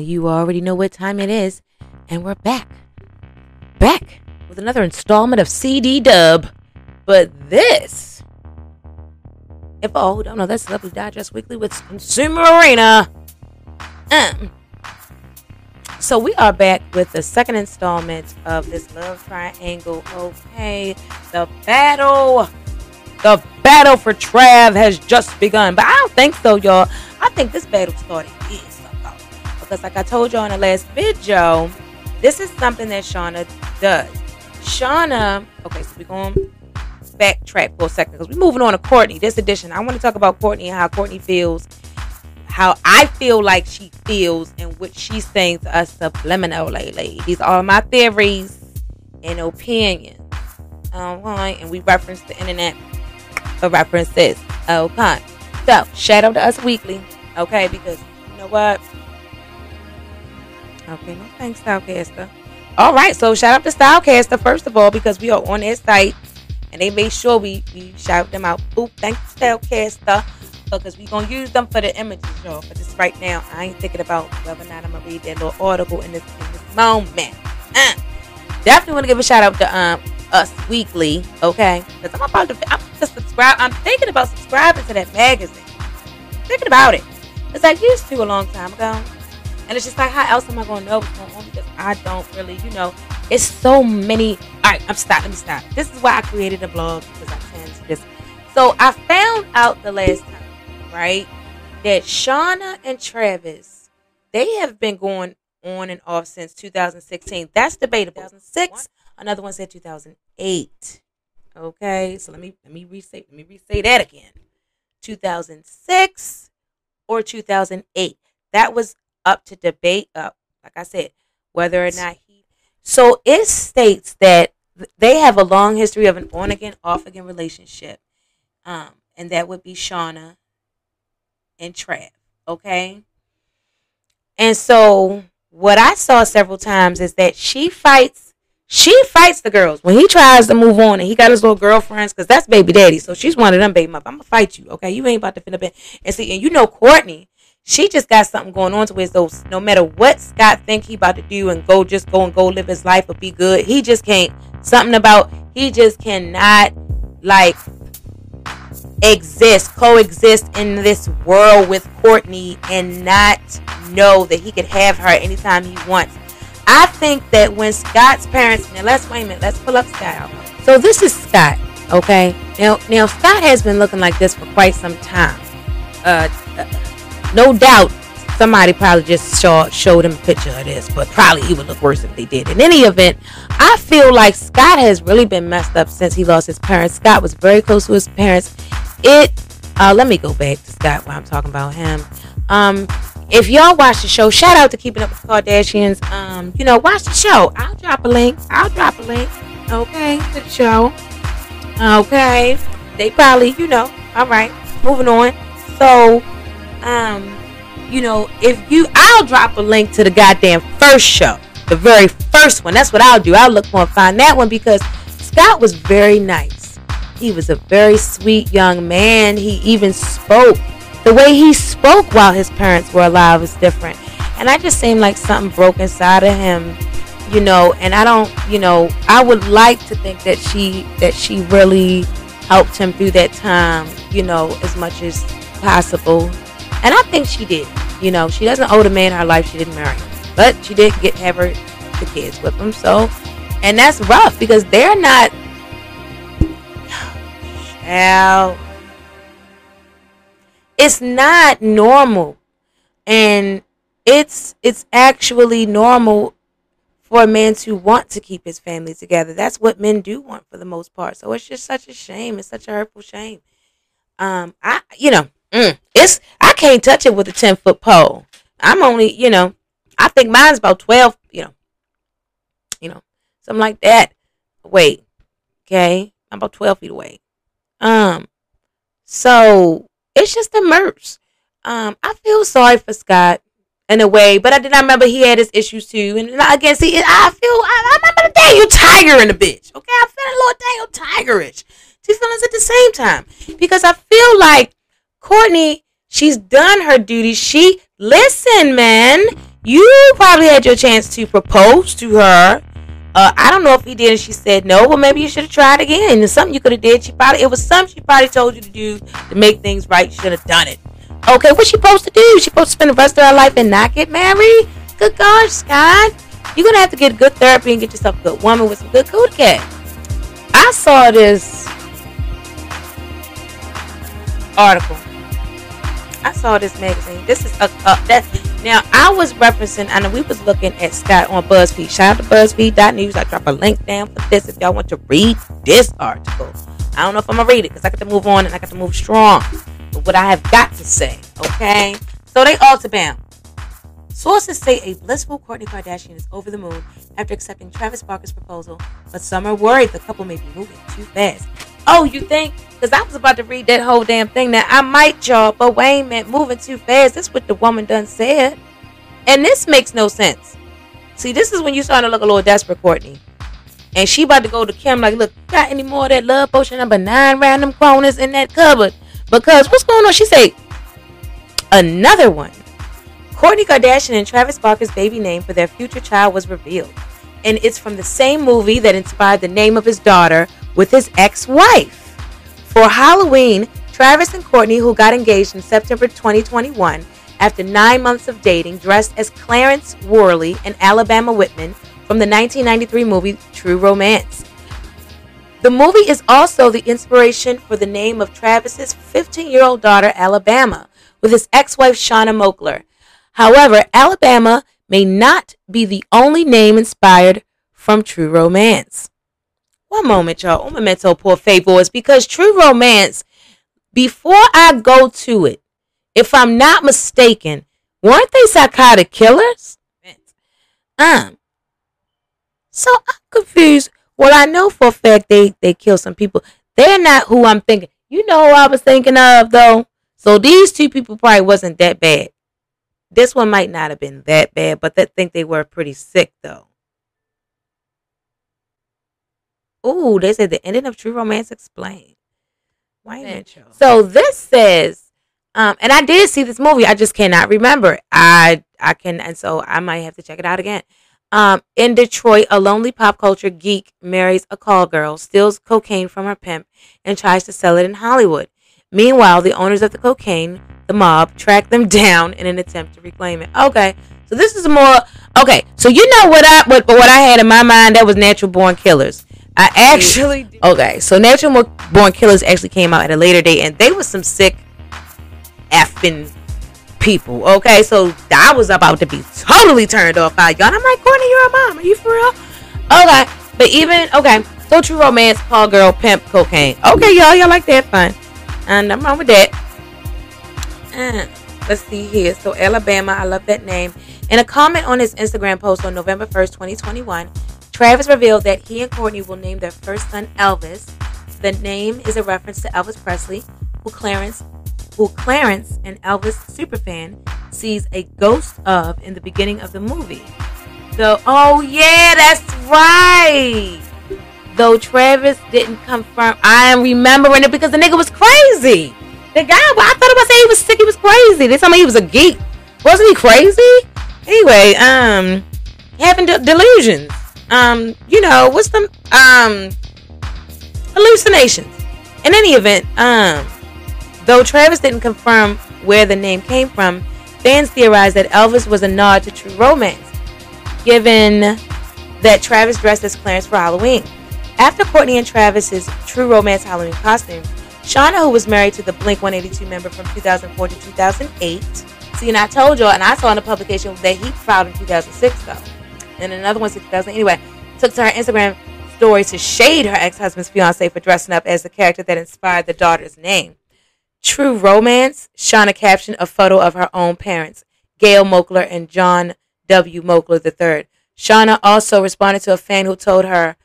And you already know what time it is. And we're back. Back with another installment of CD Dub. But this. If oh, don't know, that's Lovely Digest Weekly with Consumer Arena. Um. So we are back with the second installment of this love triangle. Okay, the battle, the battle for Trav has just begun. But I don't think so, y'all. I think this battle started because, like I told y'all in the last video, this is something that Shauna does. Shauna, okay, so we're going backtrack for a second because we're moving on to Kourtney. This edition, I want to talk about Kourtney and how Kourtney feels, how I feel like she feels, and what she's saying to us subliminally. These are my theories and opinions. Okay, and we reference the internet for references. Okay, so shout out to us weekly. Okay, because you know what? Okay, no thanks, Stylecaster. All right, so shout out to Stylecaster first of all because we are on their site and they made sure we, we shout them out. Boop, thanks, Stylecaster, because we're gonna use them for the images, y'all. But just right now, I ain't thinking about whether or not I'm gonna read that little article in this in this moment. Uh, definitely want to give a shout out to um us weekly, okay? Because I'm about to I'm to subscribe. I'm thinking about subscribing to that magazine. Thinking about it. Because I used to a long time ago. And it's just like, how else am I going to know what's going on? Because I don't really, you know, it's so many. All right, I'm stop. Let me stop. This is why I created a blog because I tend to just. So I found out the last time, right, that Shauna and Travis, they have been going on and off since 2016. That's debatable. 2006. Another one said 2008. Okay, so let me let me resay let me resay that again. 2006 or 2008. That was up to debate up like i said whether or not he so it states that they have a long history of an on again off again relationship um and that would be shauna and trav okay? And so what i saw several times is that she fights she fights the girls. When he tries to move on and he got his little girlfriends because that's baby daddy so she's one of them baby mom i'm gonna fight you okay? You ain't about to up in and see and you know Kourtney she just got something going on to where those no matter what Scott think he about to do and go just go and go live his life or be good, he just can't something about he just cannot like exist, coexist in this world with Kourtney and not know that he could have her anytime he wants. I think that when Scott's parents now let's wait a minute, let's pull up Scott. So this is Scott, okay? Now now Scott has been looking like this for quite some time. Uh no doubt somebody probably just saw, showed him a picture of this, but probably he would look worse if they did. In any event, I feel like Scott has really been messed up since he lost his parents. Scott was very close to his parents. It, uh, let me go back to Scott while I'm talking about him. Um, if y'all watch the show, shout out to Keeping Up with the Kardashians. Um, you know, watch the show. I'll drop a link. I'll drop a link. Okay, to the show. Okay, they probably, you know. All right, moving on. So, um, you know, if you, I'll drop a link to the goddamn first show, the very first one. That's what I'll do. I'll look for and find that one because Scott was very nice. He was a very sweet young man. He even spoke. The way he spoke while his parents were alive was different. And I just seemed like something broke inside of him, you know, and I don't, you know, I would like to think that she that she really helped him through that time, you know, as much as possible and I think she did. You know, she doesn't owe the man her life. She didn't marry him. But she did get have her the kids with him. So and that's rough because they're not Hell, it's not normal. And it's it's actually normal for a man to want to keep his family together. That's what men do want for the most part. So it's just such a shame. It's such a hurtful shame. Um, I you know, Mm, it's I can't touch it with a ten foot pole. I'm only, you know, I think mine's about twelve, you know, you know, something like that. Wait, okay, I'm about twelve feet away. Um, so it's just immersed. Um, I feel sorry for Scott in a way, but I did not remember he had his issues too. And I guess he, I feel, I, I remember the Daniel Tiger in the bitch. Okay, I feel a little Daniel Tigerish. Two feelings at the same time because I feel like Kourtney, she's done her duty. She listen, man. You probably had your chance to propose to her. Uh, I don't know if he did and she said no. Well, maybe you should have tried again. It's something you could have did. She probably it was something she probably told you to do to make things right. You should have done it. Okay, what's she supposed to do? She supposed to spend the rest of her life and not get married? Good gosh, Scott. You're gonna have to get good therapy and get yourself a good woman with some good cootie cat. I saw this article. I saw this magazine. This is uh, uh, a, a that now I was referencing. I know we was looking at Scott on BuzzFeed. Shout out to BuzzFeed.news. I drop a link down for this if y'all want to read this article. I don't know if I'm gonna read it because I got to move on and I got to move strong. But what I have got to say, okay? So they all to bam. Sources say a blissful Kourtney Kardashian is over the moon after accepting Travis Barker's proposal, but some are worried the couple may be moving too fast. Oh, you think? Because I was about to read that whole damn thing that I might, y'all, but Wayne meant moving too fast. That's what the woman done said. And this makes no sense. See, this is when you starting to look a little desperate, Kourtney. And she about to go to Kim like, look, got any more of that love potion number nine random corners in that cupboard? Because what's going on? She say, another one. Kourtney Kardashian and Travis Barker's baby name for their future child was revealed. And it's from the same movie that inspired the name of his daughter with his ex wife. For Halloween, Travis and Kourtney, who got engaged in September 2021 after nine months of dating, dressed as Clarence Worley and Alabama Whitman from the 1993 movie True Romance. The movie is also the inspiration for the name of Travis's 15 year old daughter, Alabama, with his ex wife, Shauna Moakler. However, Alabama may not be the only name inspired from True Romance. One moment, y'all. Un momento, por favor, Is because True Romance, before I go to it, if I'm not mistaken, weren't they psychotic killers? Um, so I'm confused. Well, I know for a fact they they kill some people. They're not who I'm thinking. You know who I was thinking of though. So these two people probably wasn't that bad. This one might not have been that bad, but I think they were pretty sick though. Ooh, they said the ending of True Romance explained. Why not show? So this says, um, and I did see this movie. I just cannot remember. I I can, and so I might have to check it out again. Um, in Detroit, a lonely pop culture geek marries a call girl, steals cocaine from her pimp, and tries to sell it in Hollywood. Meanwhile, the owners of the cocaine the mob track them down in an attempt to reclaim it. Okay, so this is more okay. So you know what I what what I had in my mind that was Natural Born Killers. I actually okay. So Natural Born Killers actually came out at a later date, and they were some sick effing people. Okay, so I was about to be totally turned off by y'all. I'm like, Kourtney, you're a mom. Are you for real? Okay, but even okay. So true romance, call girl, pimp, cocaine. Okay, y'all, y'all like that? Fine. And I'm wrong with that. Uh, let's see here. So Alabama, I love that name. In a comment on his Instagram post on November 1st, 2021, Travis revealed that he and Kourtney will name their first son Elvis. The name is a reference to Elvis Presley, who Clarence who Clarence, an Elvis superfan, sees a ghost of in the beginning of the movie. Though, oh yeah, that's right. Though Travis didn't confirm, I am remembering it because the nigga was crazy. The guy, I thought about saying he was sick. He was crazy. They told me he was a geek. Wasn't he crazy? Anyway, um, having de- delusions. Um, you know, what's the um hallucinations? In any event, um, though Travis didn't confirm where the name came from, fans theorized that Elvis was a nod to True Romance, given that Travis dressed as Clarence for Halloween. After Kourtney and Travis's True Romance Halloween costume, Shauna, who was married to the Blink 182 member from 2004 to 2008. See, and I told y'all, and I saw in the publication that he filed in 2006, though. And another one, 2000. Anyway, took to her Instagram story to shade her ex husband's fiance for dressing up as the character that inspired the daughter's name. True Romance, Shauna captioned a photo of her own parents, Gail Moakler and John W. Moakler III. Shauna also responded to a fan who told her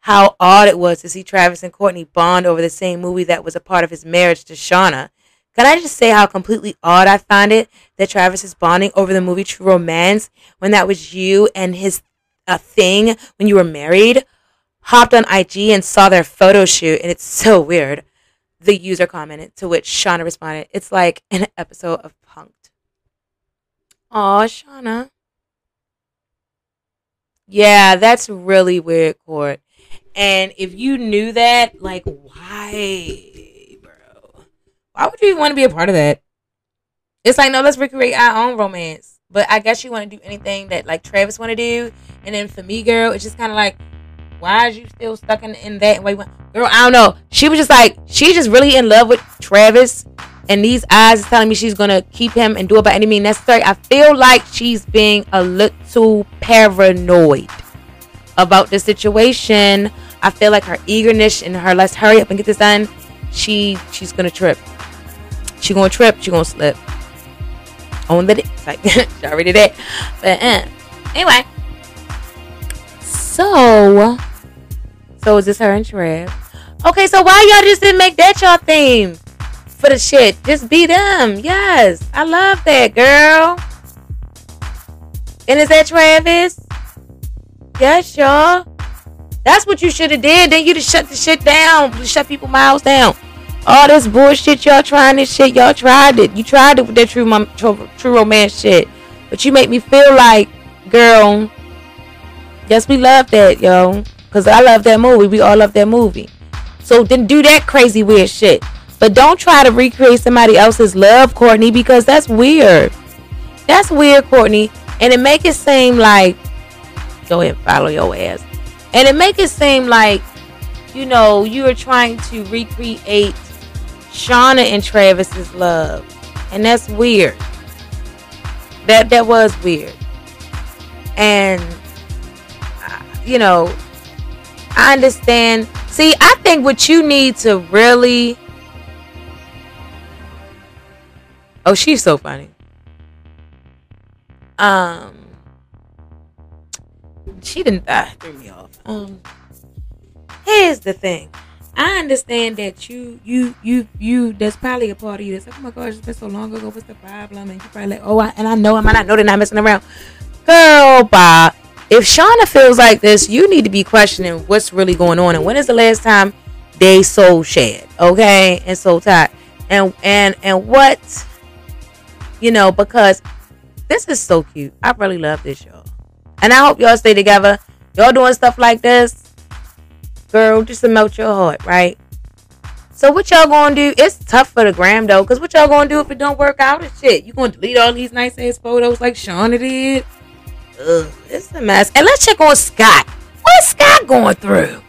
how odd it was to see Travis and Kourtney bond over the same movie that was a part of his marriage to Shauna. Can I just say how completely odd I find it that Travis is bonding over the movie True Romance when that was you and his a thing when you were married? Hopped on IG and saw their photo shoot, and it's so weird. The user commented, to which Shauna responded, It's like an episode of Punked. Aw, Shauna. Yeah, that's really weird, Court. And if you knew that, like, why? Why would you even want to be a part of that? It's like, no, let's recreate our own romance. But I guess you want to do anything that like Travis want to do. And then for me, girl, it's just kind of like, why is you still stuck in, in that way? Girl, I don't know. She was just like, she's just really in love with Travis. And these eyes is telling me she's to keep him and do it by any means necessary. I feel like she's being a little paranoid about the situation. I feel like her eagerness and her let's hurry up and get this done. She she's gonna trip. She gonna trip. She gonna slip. On the dick. like she already did. But uh, anyway, so, so is this her and Trev? Okay, so why y'all just didn't make that y'all theme for the shit? Just be them. Yes, I love that girl. And is that Travis? Yes, y'all. That's what you should have did. Then you just shut the shit down. Shut people mouths down. All this bullshit y'all trying this shit. Y'all tried it. You tried it with that true, true, true romance shit. But you make me feel like, girl, Yes, we love that, yo. Cause I love that movie. We all love that movie. So then do that crazy weird shit. But don't try to recreate somebody else's love, Kourtney, because that's weird. That's weird, Kourtney. And it make it seem like go ahead follow your ass. And it make it seem like, you know, you are trying to recreate Shauna and Travis's love. And that's weird. That that was weird. And you know, I understand. See, I think what you need to really. Oh, she's so funny. Um, she didn't uh, threw me off. Um, here's the thing. I understand that you, you, you, you. There's probably a part of you that's like, oh my gosh, it's been so long ago. What's the problem? And you probably like, oh, I, and I know him, I know they're not messing around. Girl, bye if Shauna feels like this, you need to be questioning what's really going on and when is the last time they soul shed, okay, and soul tied, and and and what, you know, because this is so cute. I really love this y'all, and I hope y'all stay together. Y'all doing stuff like this, girl, just to melt your heart, right? So what y'all gonna do? It's tough for the gram though, cause what y'all gonna do if it don't work out and shit? You gonna delete all these nice ass photos like Shauna did? Ugh, it's a mess. And let's check on Scott. What's Scott going through?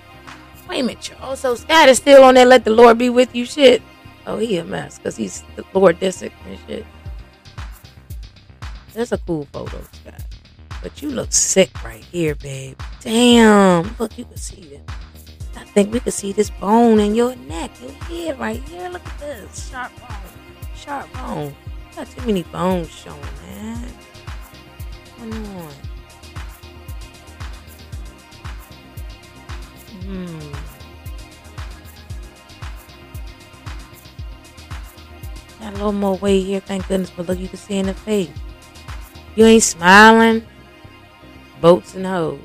Wait a minute, y'all. So Scott is still on that let the Lord be with you shit. Oh, he a mess because he's the Lord Disick and shit. That's a cool photo, Scott. But you look sick right here, babe. Damn. Look, you can see it. I think we can see this bone in your neck, your head right here. Look at this. Sharp bone. Sharp bone. Got too many bones showing, man. Come on. Hmm. Got a little more weight here, thank goodness, but look, you can see in the face. You ain't smiling. Boats and hoes.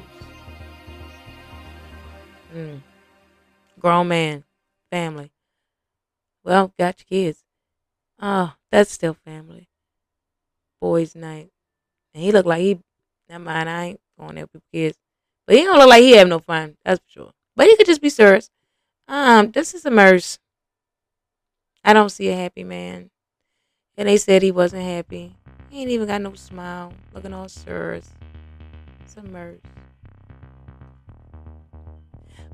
Grown man. Family. Well, got your kids. Oh, that's still family. Boys' night. And he looked like he, never mind, I ain't going there with kids. But he don't look like he have no fun. That's for sure. But he could just be serious. Um, this is a merce. I don't see a happy man. And they said he wasn't happy. He ain't even got no smile. Looking all serious. It's a merce.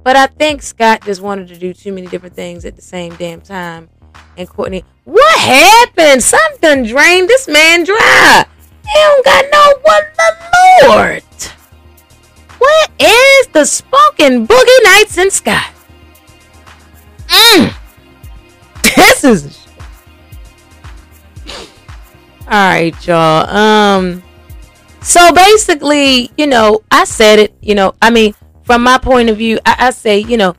But I think Scott just wanted to do too many different things at the same damn time. And Kourtney, what happened? Something drained this man dry. He don't got no one the Lord. Where is the spoken boogie nights in Scott? Mm. This is all right, y'all. Um, so basically, you know, I said it. You know, I mean, from my point of view, I, I say, you know,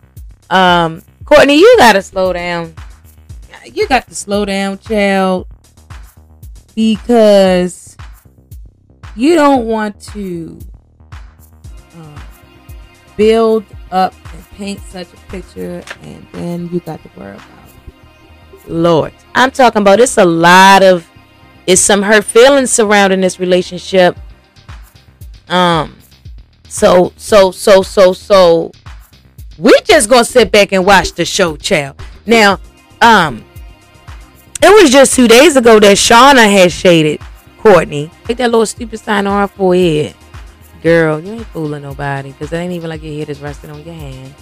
um, Kourtney, you gotta slow down. You got to slow down, child, because you don't want to uh, build up and paint such a picture and then you got to worry about Lord. I'm talking about it's a lot of it's some hurt feelings surrounding this relationship. Um So, so, so, so, so, we just gonna sit back and watch the show, child. Now, um, it was just two days ago that Shauna had shaded Kourtney. Take that little stupid sign on her forehead. Girl, you ain't fooling nobody because it ain't even like your head is resting on your hand.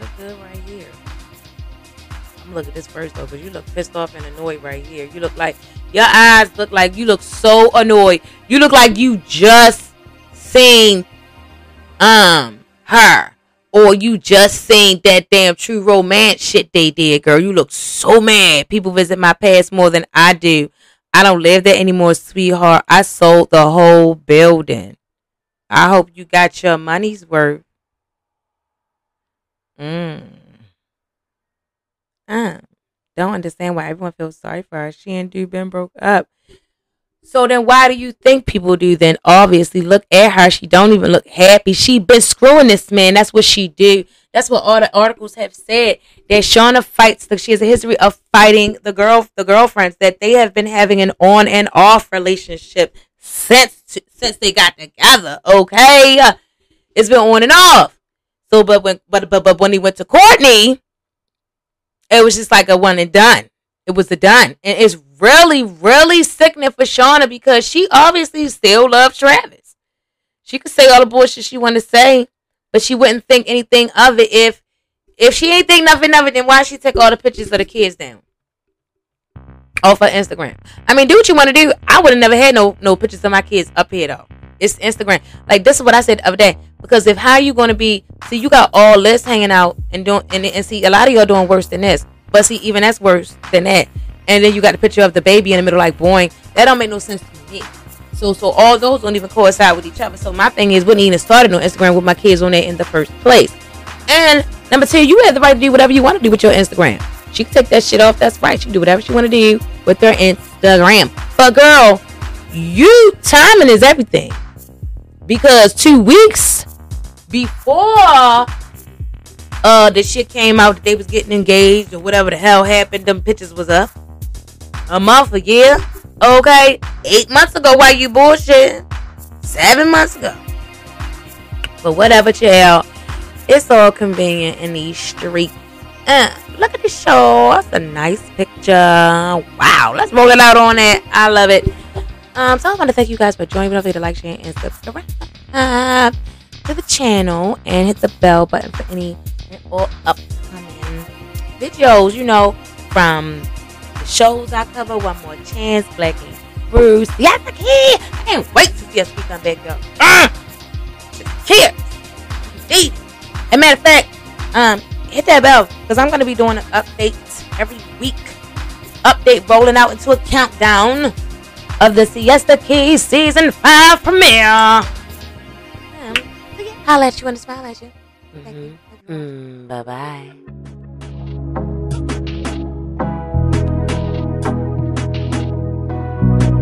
Look good right here. I'm look at this first though, because you look pissed off and annoyed right here. You look like your eyes look like you look so annoyed. You look like you just seen um her. Or you just seen that damn true romance shit they did, girl. You look so mad. People visit my past more than I do. I don't live there anymore, sweetheart. I sold the whole building. I hope you got your money's worth. Mm. Uh, don't understand why everyone feels sorry for her. She and Dude been broke up. So then why do you think people do then? Obviously, look at her. She don't even look happy. She been screwing this man. That's what she do. That's what all the articles have said. That Shauna fights. That she has a history of fighting the girl, the girlfriends. That they have been having an on and off relationship since since they got together. Okay, it's been on and off. So, but when but but but when he went to Kourtney, it was just like a one and done. It was a done, and it's really, really sickening for Shauna because she obviously still loves Travis. She could say all the bullshit she wanted to say, but she wouldn't think anything of it if if she ain't think nothing of it. Then why she take all the pictures of the kids down off her Instagram? I mean, do what you want to do. I would have never had no no pictures of my kids up here though. It's Instagram. Like this is what I said the other day. Because if how are you gonna be? See, you got all this hanging out and doing and, and see a lot of y'all doing worse than this. But see, even that's worse than that and then you got the picture of the baby in the middle, like boing. That don't make no sense to me. So, so all those don't even coincide with each other. So my thing is, wouldn't even started on Instagram with my kids on there in the first place. And number two, you have the right to do whatever you want to do with your Instagram. She can take that shit off. That's right. She can do whatever she want to do with her Instagram. But girl, you timing is everything. Because two weeks before uh the shit came out that they was getting engaged or whatever the hell happened, them pictures was up a month, a year, okay, eight months ago Why you bullshitting? seven months ago. But whatever, child. It's all convenient in these streets. Uh, look at the show. That's a nice picture. Wow. Let's roll it out on it. I love it. Um, so I want to thank you guys for joining me. Don't forget to like, share, and subscribe to the channel and hit the bell button for any all upcoming videos, you know, from the shows I cover. One More Chance, Black Ink Crew. Yes, I can. I can't wait to see us come back up. Uh, here. Indeed. And matter of fact, um, hit that bell because I'm going to be doing an update every week. Update rolling out into a countdown of the Siesta Key Season 5 premiere. Um, so yeah, I'll let you and smile at you. Mm-hmm. Mm, bye bye.